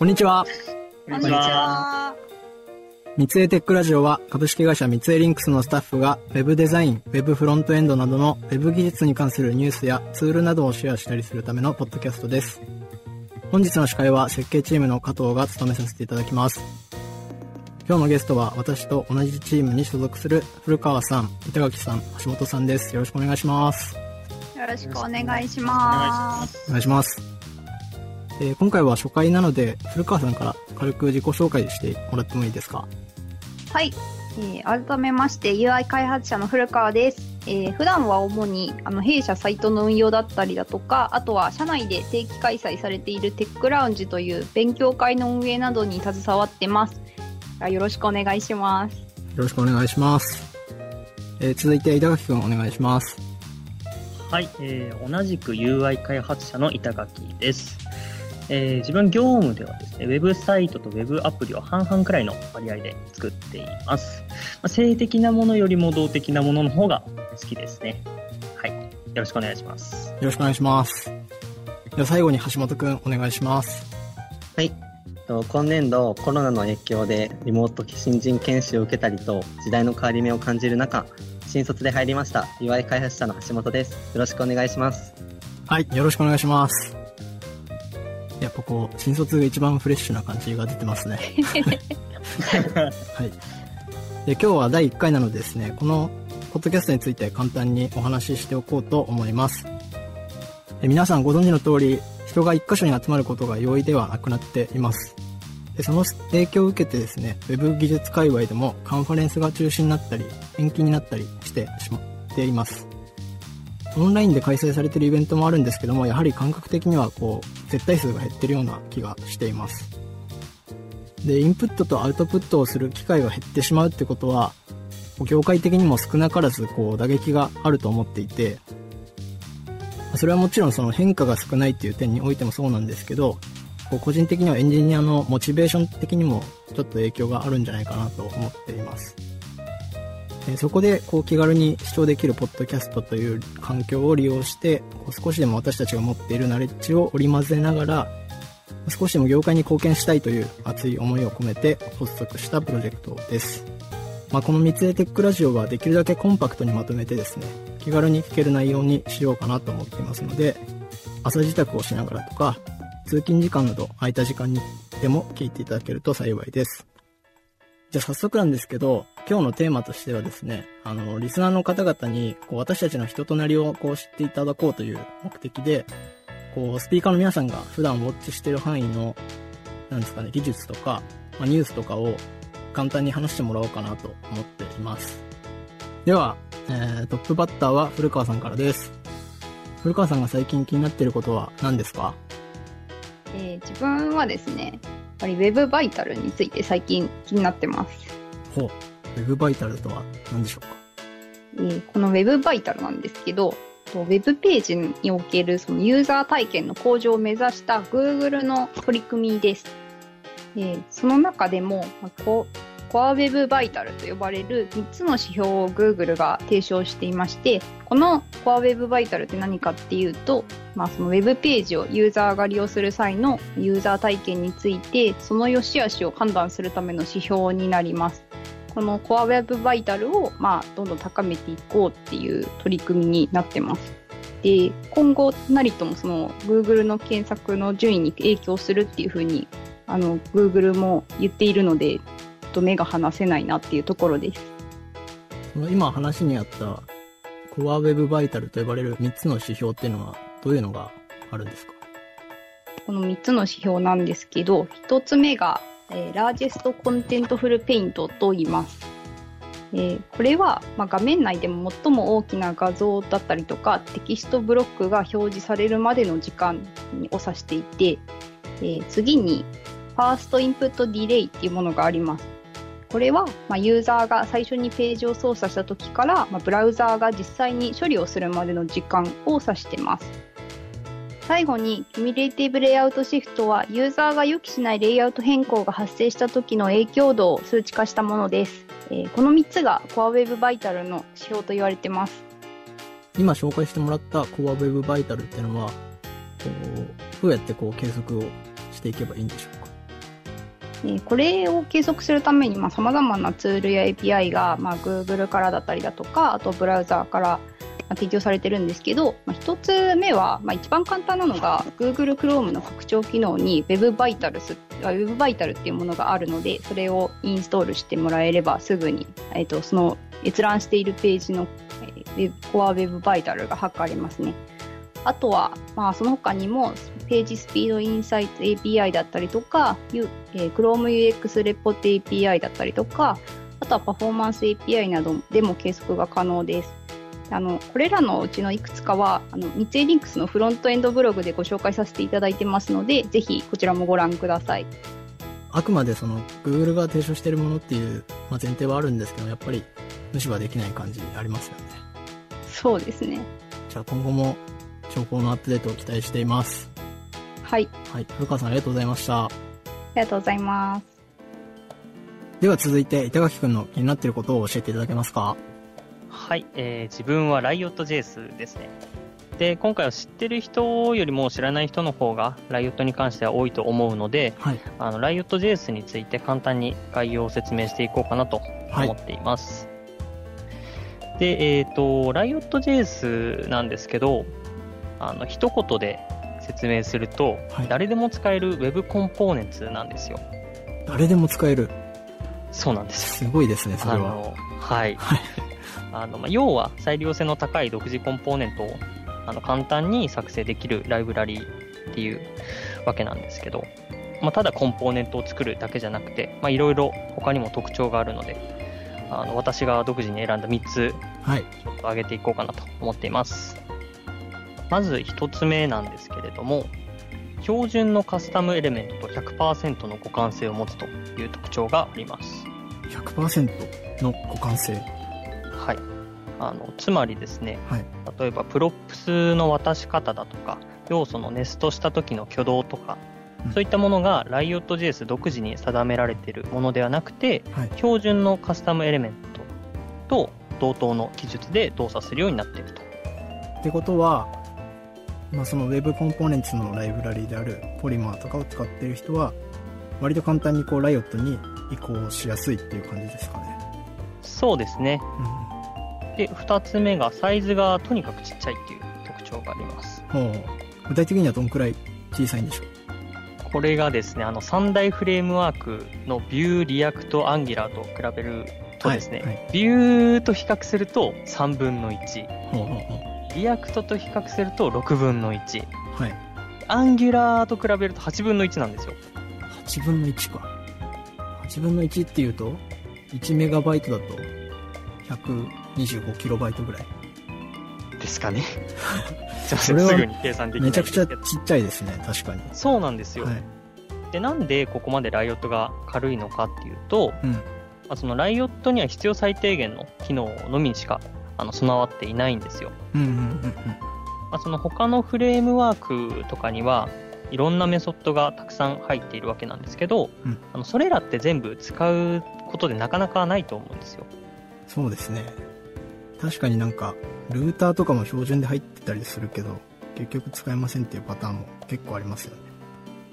こんにちは。こんにちは。三井テックラジオは株式会社三井リンクスのスタッフが Web デザイン、Web フロントエンドなどの Web 技術に関するニュースやツールなどをシェアしたりするためのポッドキャストです。本日の司会は設計チームの加藤が務めさせていただきます。今日のゲストは私と同じチームに所属する古川さん、板垣さん、橋本さんです。よろしくお願いします。よろしくお願いします。お願いします。えー今回は初回なので、古川さんから軽く自己紹介してもらってもいいですか？はい。えー改めまして UI 開発者の古川です。えー普段は主にあの弊社サイトの運用だったりだとか、あとは社内で定期開催されているテックラウンジという勉強会の運営などに携わってます。あよろしくお願いします。よろしくお願いします。えー続いて板垣くんお願いします。はい、えー同じく UI 開発者の板垣です。えー自分業務ではですね、ウェブサイトとウェブアプリを半々くらいの割合で作っています。まあ、性的なものよりも動的なものの方が好きですね。はい、よろしくお願いします。よろしくお願いします。では最後に橋本くんお願いします。はい。と今年度コロナの影響でリモート新人研修を受けたりと時代の変わり目を感じる中、新卒で入りました UI 開発者の橋本です。よろしくお願いします。はい、よろしくお願いします。やっぱこう、新卒が一番フレッシュな感じが出てますね。はい。で、今日は第1回なのでですね、このポッドキャストについて簡単にお話ししておこうと思います。で皆さんご存知の通り、人が一箇所に集まることが容易ではなくなっています。でその影響を受けてですね、ウェブ技術界隈でもカンファレンスが中止になったり、延期になったりしてしまっています。オンラインで開催されているイベントもあるんですけども、やはり感覚的にはこう、絶対数が減ってるような気がしています。で、インプットとアウトプットをする機会が減ってしまうってことは、業界的にも少なからずこう打撃があると思っていて、それはもちろんその変化が少ないっていう点においてもそうなんですけど、こう個人的にはエンジニアのモチベーション的にもちょっと影響があるんじゃないかなと思っています。えそこでこう気軽に視聴できるポッドキャストという環境を利用して少しでも私たちが持っているナレッジを織り交ぜながら少しでも業界に貢献したいという熱い思いを込めて発足したプロジェクトです、まあ、この三井テックラジオはできるだけコンパクトにまとめてですね気軽に聞ける内容にしようかなと思っていますので朝支度をしながらとか通勤時間など空いた時間にでも聞いていただけると幸いです。じゃあ早速なんですけど、今日のテーマとしてはですね、あの、リスナーの方々に、こう、私たちの人となりをこう知っていただこうという目的で、こう、スピーカーの皆さんが普段ウォッチしてる範囲の、なんですかね、技術とか、まあ、ニュースとかを簡単に話してもらおうかなと思っています。では、えー、トップバッターは古川さんからです。古川さんが最近気になってることは何ですか？えー自分はですね、ぱり Web バイタルについて最近気になってます。ほう、ウェブバイタルとは何でしょうか？えーこの Web バイタルなんですけど、と Web ページにおけるそのユーザー体験の向上を目指した Google の取り組みです。えーその中でも、まあこ Core Web バイタルと呼ばれる3つの指標を Google が提唱していまして、この Core Web バイタルって何かっていうと、まあ、その Web ページをユーザーが利用する際のユーザー体験について、その良し悪しを判断するための指標になります。この Core Web バイタルを、まあ、どんどん高めていこうっていう取り組みになってます。で、今後なりともその Google の検索の順位に影響するっていうふうに、あの、Google も言っているので、と目が離せないなっていうところです。今話にあった、Core Web Vital と呼ばれる3つの指標っていうのはどういうのがあるんですか？この3つの指標なんですけど、1つ目が、えー、 Largest Contentful Paint と言います。えーこれは、まあ、画面内でも最も大きな画像だったりとかテキストブロックが表示されるまでの時間を指していて、えー次に First Input Delay っていうものがあります。これは、まあ、ユーザーが最初にページを操作した時から、まあ、ブラウザーが実際に処理をするまでの時間を指してます。最後に、 Cumulative Layout Shift は、ユーザーが予期しないレイアウト変更が発生した時の影響度を数値化したものです。えーこの3つが Core Web バイタルの指標と言われてます。今紹介してもらった Core Web Vital っていうのは、こう、どうやってこう計測をしていけばいいんでしょうか？これを計測するためにさ、まあ、様々なツールや API が、まあ、Google からだったりだとか、あとブラウザーから提供されてるんですけど、まあ、一つ目は、まあ、一番簡単なのが Google Chrome の拡張機能に WebVitals、Web っていうものがあるので、それをインストールしてもらえればすぐに、えっ、と、その閲覧しているページの、えー Core WebVital が測れますね。あとは、まあ、その他にも、ページスピードインサイト API だったりとか、U えー Chrome UX レポート API だったりとか、あとはパフォーマンス API などでも計測が可能です。あの、これらのうちのいくつかは、あの、三井リンクスのフロントエンドブログでご紹介させていただいてますので、ぜひこちらもご覧ください。あくまでその Google が提唱しているものっていう、まあ、前提はあるんですけど、やっぱり無視はできない感じありますよね。そうですね。じゃあ今後も情報のアップデートを期待しています。はい。はい。古川さんありがとうございました。ありがとうございます。では続いて、板垣くんの気になっていることを教えていただけますか？はい、えー自分は Riot.js ですね。で、今回は知ってる人よりも知らない人の方が Riot に関しては多いと思うので、はい。あの Riot.js について簡単に概要を説明していこうかなとはい思っています。で、えっ、と、Riot.js なんですけど、あの、一言で説明すると、はい誰でも使える Web コンポーネンツなんですよ。誰でも使える。そうなんですよ。すごいですね、それは。あの、はい。はい。あの、まあ、要は裁量性の高い独自コンポーネントをあの簡単に作成できるライブラリーっていうわけなんですけど、まあ、ただコンポーネントを作るだけじゃなくて、まあ、いろいろ他にも特徴があるので、あの私が独自に選んだ3つはい。ちょっと挙げていこうかなと思っています。まず1つ目なんですけれども、標準の Custom Element と100%の互換性を持つという特徴があります。100%の互換性？はい。あの、つまりですね、はい。例えば props の渡し方だとか、要素のネストした時の挙動とかうん、そういったものが Riot.js 独自に定められているものではなくて、はい。標準のカスタムエレメントと同等の記述で動作するようになっていると。ってことは、まあ、その Web コンポーネンツのライブラリーであるポリマーとかを使っている人は、割と簡単にこう、ライオットに移行しやすいっていう感じですかね。そうですね。うで、二つ目がサイズがとにかくちっちゃいっていう特徴があります。具体的にはどんくらい小さいんでしょう？これがですね、あの三大フレームワークの Vue、React、Angular と比べるとですね、はいはい Vue と比較すると3分の1、ほうほうほ React と比較すると6分の1、う。はい。 Angular と比べると8分の1なんですよ。8分の1か。8分の1っていうと、1メガバイトだと、125キロバイトぐらい。ですかね。すいません、それはすぐに計算できないめちゃくちゃちっちゃいですね、確かに。そうなんですよ。はい。で、なんでここまでライオットが軽いのかっていうと、うん。まあ、そのライオットには必要最低限の機能のみにしかあの備わっていないんですよ。うんうんうんまあ、その他のフレームワークとかにはいろんなメソッドがたくさん入っているわけなんですけど、うんあのそれらって全部使うことでなかなかないと思うんですよ。そうですね。確かになんか、ルーターとかも標準で入ってたりするけど、結局使えませんっていうパターンも結構ありますよね。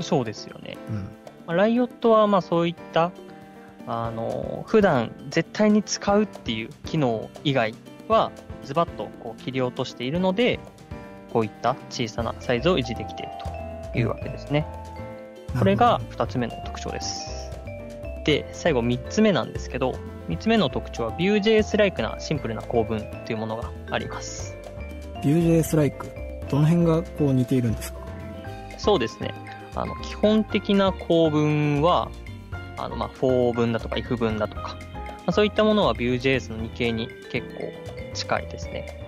そうですよね。うん。まあライオットはまあそういったあの普段絶対に使うっていう機能以外はズバッとこう切り落としているのでこういった小さなサイズを維持できているというわけですね。これが2つ目の特徴です。で、最後3つ目なんですけど、3つ目の特徴は Vue.js-like なシンプルな構文というものがあります。Vue.js-like。どの辺がこう似ているんですか？そうですね。あの、基本的な構文は、あの、まあ、for 文だとか if 文だとか、まあ、そういったものは Vue.js の2形に結構近いですね。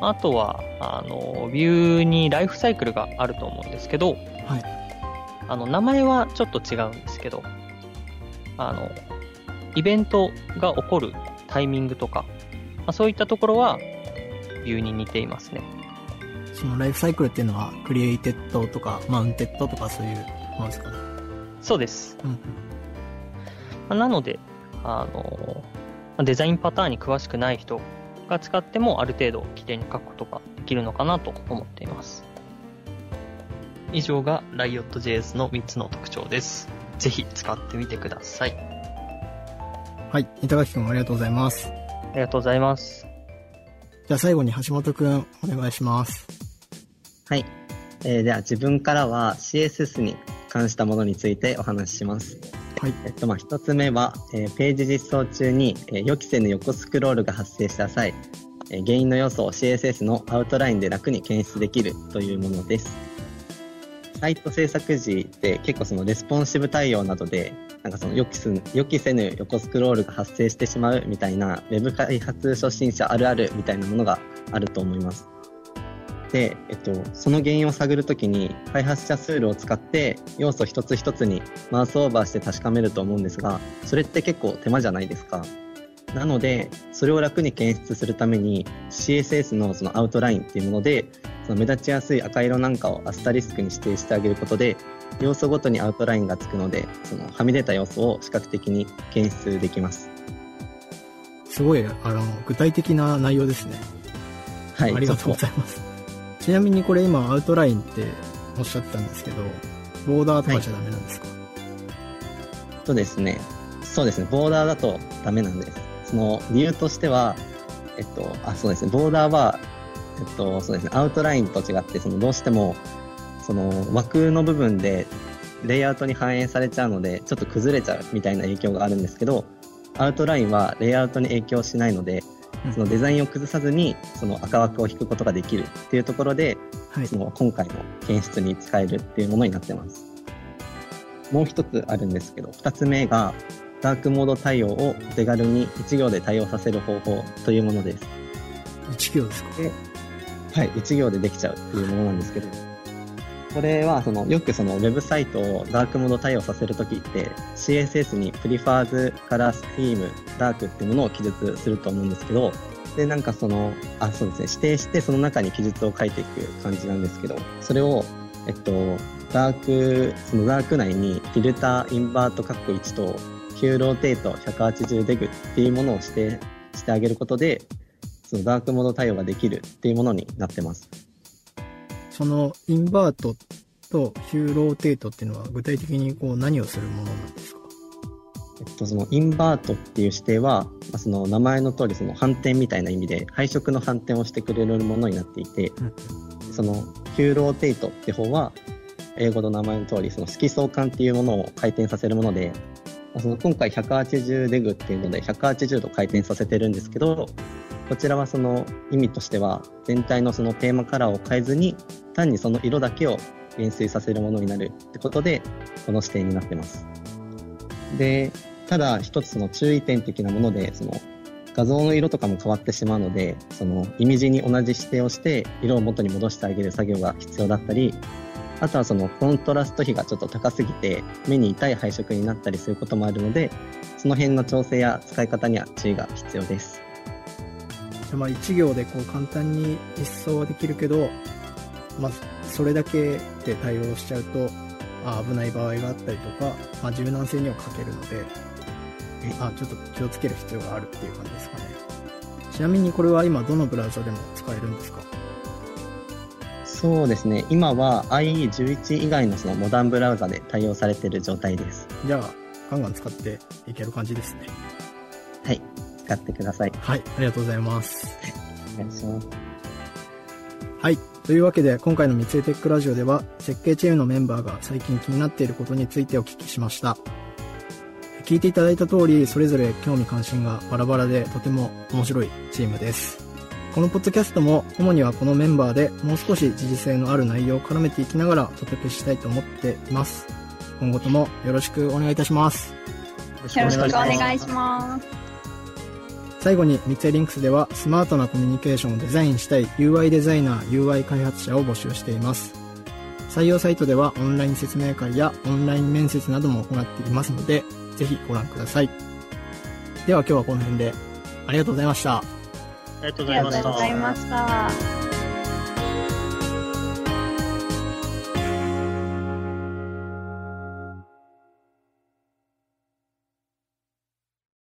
あとは、あの、Vue にライフサイクルがあると思うんですけど、はい。あの、名前はちょっと違うんですけど、あの、イベントが起こるタイミングとか、まあ、そういったところは、Vue に似ていますね。そのライフサイクルっていうのは、 created とか、 mounted とかそういうものですかね。そうです。うん。まあなので、あの、まあデザインパターンに詳しくない人が使ってもある程度綺麗に書くことができるのかなと思っています。以上が Riot.js の3つの特徴です。ぜひ使ってみてください。はい。板垣くんありがとうございます。ありがとうございます。じゃあ最後に橋本くんお願いします。はい。えーでは自分からは CSS に関したものについてお話しします。はい。えっと、まあ、一つ目は、えーページ実装中に、えー予期せぬ横スクロールが発生した際、えー原因の要素を CSS の outline で楽に検出できるというものです。サイト制作時って結構そのレスポンシブ対応などで、なんかその予期す予期せぬ横スクロールが発生してしまうみたいな、ウェブ開発初心者あるあるみたいなものがあると思います。で、えっと、その原因を探るときに、開発者ツールを使って、要素一つ一つにマウスオーバーして確かめると思うんですが、それって結構手間じゃないですか。なので、それを楽に検出するために、CSS のそのアウトラインっていうもので、その目立ちやすい赤色なんかをアスタリスクに指定してあげることで、要素ごとにアウトラインがつくので、そのはみ出た要素を視覚的に検出できます。すごい、あの、具体的な内容ですね。はい。ありがとうございます。ちなみにこれ今アウトラインっておっしゃったんですけど、ボーダーとかじゃダメなんですか、とですね、そうですね、ボーダーだとダメなんです。その理由としては、えっと、あ、そうですね、ボーダーは、えっと、そうですね、アウトラインと違って、そのどうしても、その枠の部分でレイアウトに反映されちゃうので、ちょっと崩れちゃうみたいな影響があるんですけど、アウトラインはレイアウトに影響しないので、そのデザインを崩さずに、その赤枠を引くことができるっていうところで、はいそ。の今回の検出に使えるっていうものになってます。もう一つあるんですけど、二つ目が、ダークモード対応を手軽に1行で対応させる方法というものです。1行ですか？はい、1行でできちゃうっていうものなんですけど、これはそのよくそのウェブサイトをダークモード対応させるときって CSS に prefers-color-scheme dark っていうものを記述すると思うんですけど、で、なんかその、あ、そうですね、指定してその中に記述を書いていく感じなんですけど、それを、えっと、ダーク、そのダーク内にフィルター、 invert、カッコ1と、Q ローテート、180デグっていうものを指定してあげることで、そのダークモード対応ができるっていうものになってます。そのインバートと hue-rotate っていうのは具体的にこう何をするものなんですか？えっと、その invert っていう指定は、まあその名前の通りその反転みたいな意味で配色の反転をしてくれるものになっていて、その hue-rotate って方は英語の名前の通りその色相関っていうものを回転させるもので、まあその今回180 deg っていうので180度回転させてるんですけど、こちらはその意味としては全体のそのテーマカラーを変えずに単にその色だけを減衰させるものになるってことでこの指定になってます。で、ただ一つその注意点的なもので、その画像の色とかも変わってしまうので、そのイメージに同じ指定をして色を元に戻してあげる作業が必要だったり、あとはそのコントラスト比がちょっと高すぎて目に痛い配色になったりすることもあるので、その辺の調整や使い方には注意が必要です。まあ1行でこう簡単に実装はできるけど、まあ、それだけで対応しちゃうと、あ危ない場合があったりとか、まあ、柔軟性には欠けるので、あちょっと気をつける必要があるっていう感じですかね。ちなみにこれは今どのブラウザでも使えるんですか？そうですね。今は IE11 以外のそのモダンブラウザで対応されている状態です。じゃあ、ガンガン使っていける感じですね。はい。使ってください。はい、ありがとうございます。お願いします。はい。というわけで、今回の三井テックラジオでは、設計チームのメンバーが最近気になっていることについてお聞きしました。聞いていただいた通り、それぞれ興味関心がバラバラでとても面白いチームです。このポッドキャストも、主にはこのメンバーでもう少し時事性のある内容を絡めていきながらお届けしたいと思っています。今後ともよろしくお願いいたします。よろしくお願いします。最後に三井リンクスではスマートなコミュニケーションをデザインしたい UI デザイナー UI 開発者を募集しています。採用サイトではオンライン説明会やオンライン面接なども行っていますのでぜひご覧ください。では今日はこの辺でありがとうございました。ありがとうございました。